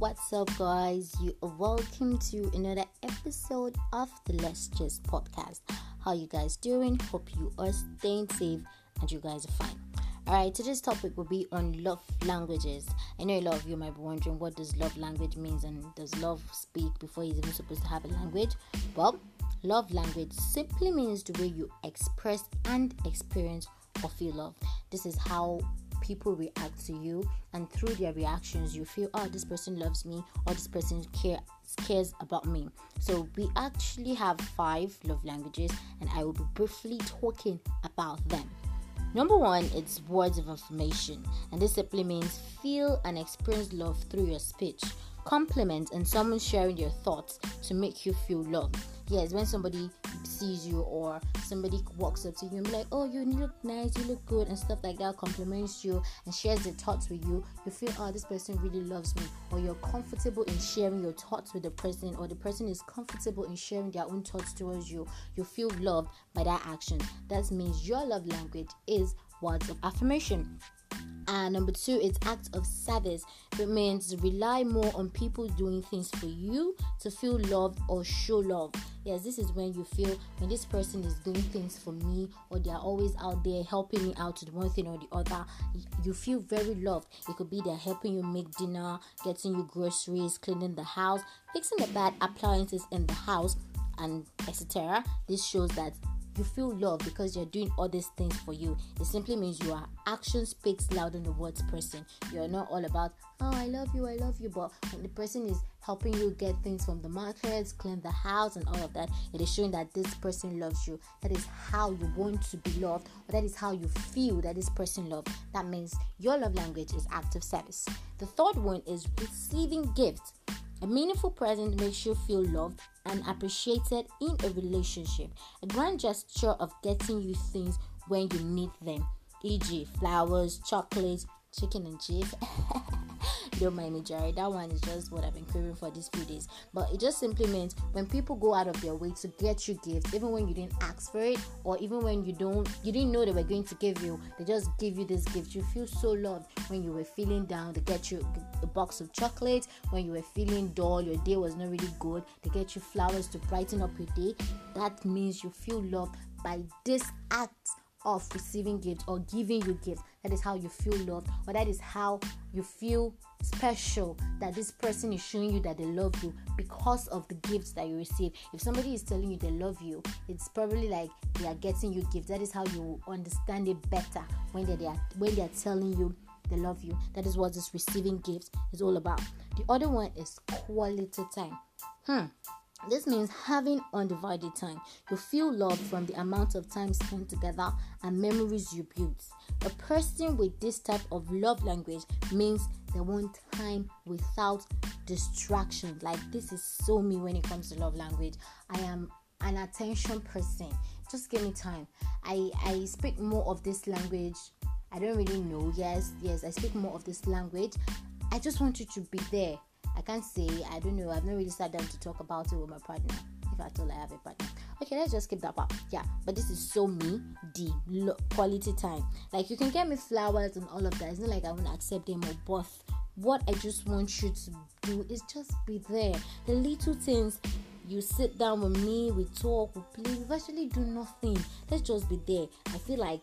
what's up, guys? You are welcome to another episode of the Let's Just podcast. How you guys doing? Hope you are staying safe and you guys are fine. Alright, today's topic will be on love languages. I know a lot of you might be wondering what does love language means and does love speak before he's even supposed to have a language? Well, love language simply means the way you express and experience or feel love. This is how people react to you and through their reactions you feel oh this person loves me or this person care, cares about me. So we actually have five love languages and i will be briefly talking about them. Number one, it's words of affirmation, and this simply means feel and experience love through your speech, compliment, and someone sharing your thoughts to make you feel loved yes, when somebody sees you or somebody walks up to you and be like, oh, you look nice, you look good, and stuff like that, compliments you and shares their thoughts with you, you feel, oh, this person really loves me, or you're comfortable in sharing your thoughts with the person, or the person is comfortable in sharing their own thoughts towards you, you feel loved by that action. That means your love language is words of affirmation. And number two is act of service. It means rely more on people doing things for you to feel loved or show love. Yes, this is when you feel when this person is doing things for me or they are always out there helping me out with one thing or the other. You feel very loved. It could be they're helping you make dinner, getting you groceries, cleaning the house, fixing the bad appliances in the house, and etc. This shows that you feel love because you're doing all these things for you. It simply means your action speaks louder than the words person. You're not all about, oh, I love you, I love you. But when the person is helping you get things from the markets, clean the house, and all of that, it is showing that this person loves you. That is how you want to be loved, or that is how you feel that this person loves. That means your love language is active service. The third one is receiving gifts. A meaningful present makes you feel loved and appreciated in a relationship. A grand gesture of getting you things when you need them, e.g., flowers, chocolates, chicken and cheese. don't mind me, Jerry. That one is just what I've been craving for these few days. But it just simply means when people go out of their way to get you gifts, even when you didn't ask for it, or even when you don't, you didn't know they were going to give you, they just give you this gift. You feel so loved when you were feeling down. They get you a box of chocolates. When you were feeling dull, your day was not really good. They get you flowers to brighten up your day. That means you feel loved by this act of receiving gifts or giving you gifts. That is how you feel loved, or that is how you feel special that this person is showing you that they love you because of the gifts that you receive. If somebody is telling you they love you, it's probably like they are getting you gifts. That is how you understand it better when they are when they are telling you they love you. That is what this receiving gifts is all about. The other one is quality time. Hmm. This means having undivided time. You feel love from the amount of time spent together and memories you build. A person with this type of love language means they want time without distraction. Like, this is so me when it comes to love language. I am an attention person. Just give me time. I, I speak more of this language. I don't really know. Yes, yes, I speak more of this language. I just want you to be there I can't say, I don't know, I've not really sat down to talk about it with my partner. If I told I have a partner. Okay, let's just keep that part. Yeah, but this is so me, the lo- quality time. Like, you can get me flowers and all of that. It's not like I won't accept them or both. What I just want you to do is just be there. The little things you sit down with me, we talk, we play, we actually do nothing. Let's just be there. I feel like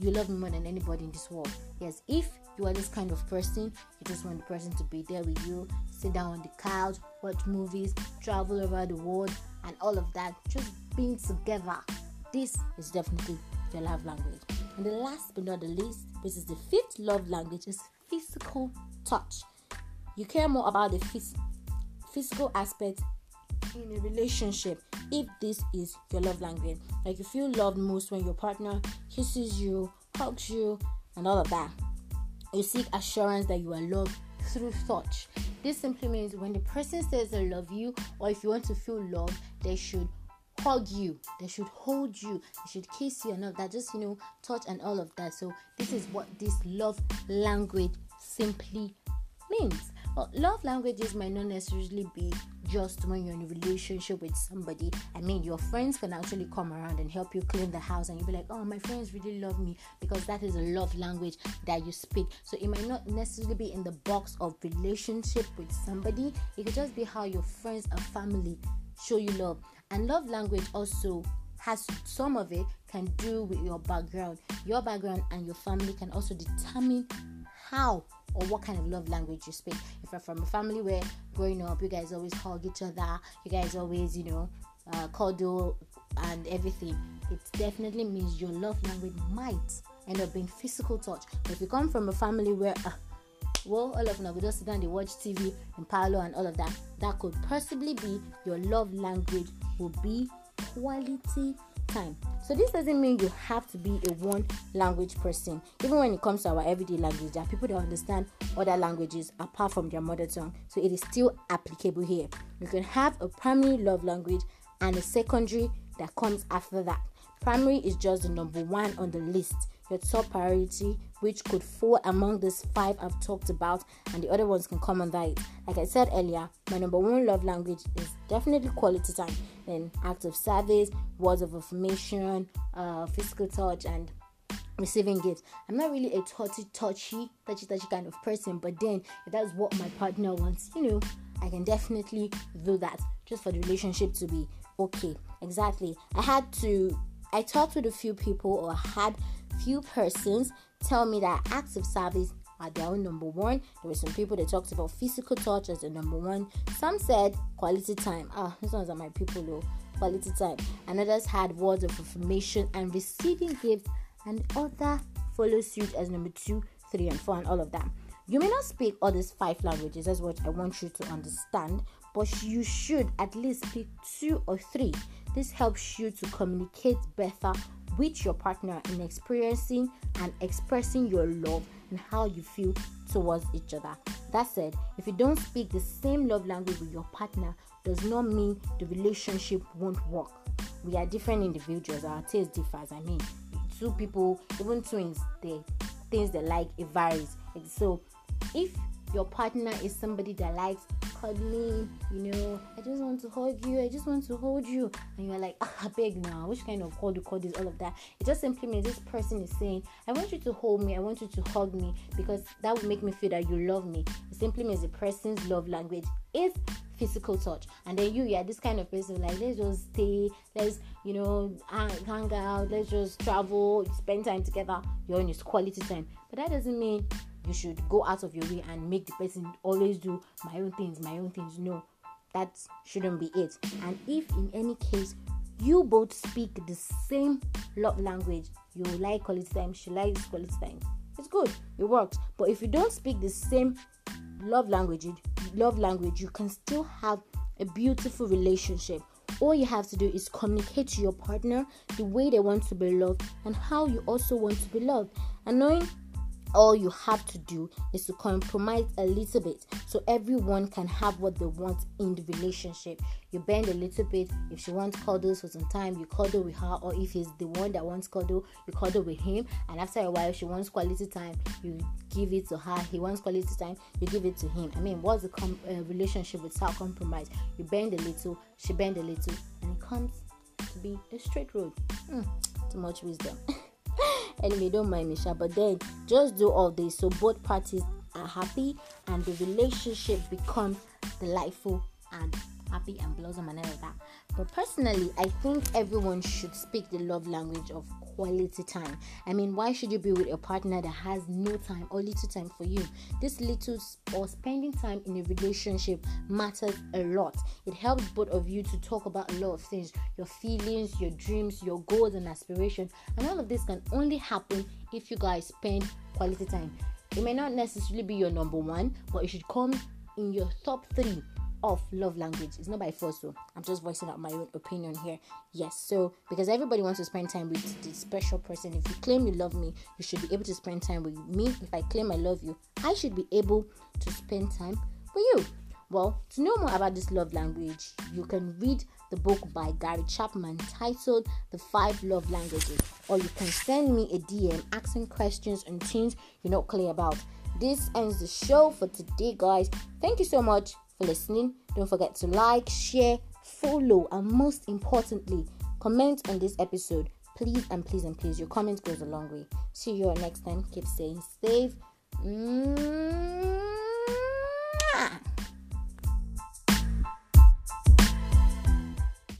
you love me more than anybody in this world. Yes, if you are this kind of person, you just want the person to be there with you, sit down on the couch, watch movies, travel over the world, and all of that. Just being together. This is definitely your love language. And the last but not the least, which is the fifth love language, is physical touch. You care more about the phys- physical aspect in a relationship if this is your love language. Like you feel loved most when your partner kisses you, hugs you, and all of that. You seek assurance that you are loved through touch. This simply means when the person says they love you, or if you want to feel loved, they should hug you, they should hold you, they should kiss you, and all that. Just you know, touch and all of that. So this is what this love language simply means. Love languages might not necessarily be just when you're in a relationship with somebody. I mean, your friends can actually come around and help you clean the house, and you'll be like, oh, my friends really love me because that is a love language that you speak. So it might not necessarily be in the box of relationship with somebody, it could just be how your friends and family show you love. And love language also has some of it can do with your background. Your background and your family can also determine how or what kind of love language you speak. If you're from a family where growing up you guys always hug each other, you guys always, you know, uh, cuddle and everything, it definitely means your love language might end up being physical touch. But if you come from a family where, uh, well, all of them we just sit down, they watch TV and palo and all of that, that could possibly be your love language will be quality time. So this doesn't mean you have to be a one language person. Even when it comes to our everyday language, there are people that understand other languages apart from their mother tongue. So it is still applicable here. You can have a primary love language and a secondary that comes after that. Primary is just the number one on the list your top priority, which could fall among these five I've talked about, and the other ones can come under it. Like I said earlier, my number one love language is definitely quality time. Then acts of service, words of affirmation, uh, physical touch, and receiving gifts. I'm not really a touchy, touchy, touchy, touchy kind of person, but then if that's what my partner wants, you know, I can definitely do that just for the relationship to be okay. Exactly. I had to I talked with a few people or had few persons tell me that acts of service are their own number one. There were some people that talked about physical touch as the number one. Some said quality time. Ah, these ones are my people though. Quality time. And others had words of affirmation and receiving gifts and other follow suit as number two, three, and four, and all of that. You may not speak all these five languages, that's what I want you to understand, but you should at least speak two or three. This helps you to communicate better with your partner in experiencing and expressing your love and how you feel towards each other. That said, if you don't speak the same love language with your partner, does not mean the relationship won't work. We are different individuals, our taste differs. I mean, two people, even twins, they things they like it varies. So if your partner is somebody that likes cuddling, you know, I just want to hug you, I just want to hold you, and you're like, ah, beg now, which kind of call you call this, all of that. It just simply means this person is saying, I want you to hold me, I want you to hug me, because that will make me feel that you love me. It simply means the person's love language is physical touch. And then you yeah this kind of person like let's just stay let's you know hang, out let's just travel spend time together. Your own is quality time. But that doesn't mean you should go out of your way and make the person always do my own things, my own things. No, that shouldn't be it. And if in any case you both speak the same love language, you like quality time, she likes quality time. It's good, it works. But if you don't speak the same love language, love language, you can still have a beautiful relationship. All you have to do is communicate to your partner the way they want to be loved and how you also want to be loved. And knowing all you have to do is to compromise a little bit so everyone can have what they want in the relationship. You bend a little bit. If she wants cuddles for some time, you cuddle with her, or if he's the one that wants cuddle, you cuddle with him. And after a while, she wants quality time, you give it to her. He wants quality time, you give it to him. I mean, what's the com- uh, relationship without compromise? You bend a little, she bend a little, and it comes to be a straight road. Mm, too much wisdom. anyway don't mind me sha but then just do all this so both parties are happy and the relationship becomes delightful and happy and blossom and all that. But personally i think everyone should speak the love language of quality time. I mean, why should you be with a partner that has no time or little time for you? This little or spending time in a relationship matters a lot. It helps both of you to talk about a lot of things your feelings, your dreams, your goals, and aspirations. And all of this can only happen if you guys spend quality time. It may not necessarily be your number one, but it should come in your top three of love language. It's not by force, so I'm just voicing out my own opinion here. Yes, so because everybody wants to spend time with the special person. If you claim you love me, you should be able to spend time with me. If I claim I love you, I should be able to spend time with you. Well, to know more about this love language, you can read the book by Gary Chapman titled The Five Love Languages, or you can send me a DM asking questions and things you're not clear about. this ends the show for today, guys. Thank you so much for listening. Don't forget to like, share, follow, and most importantly, comment on this episode. Please and please and please, your comment goes a long way. See you all next time. Keep staying safe. Mm-hmm.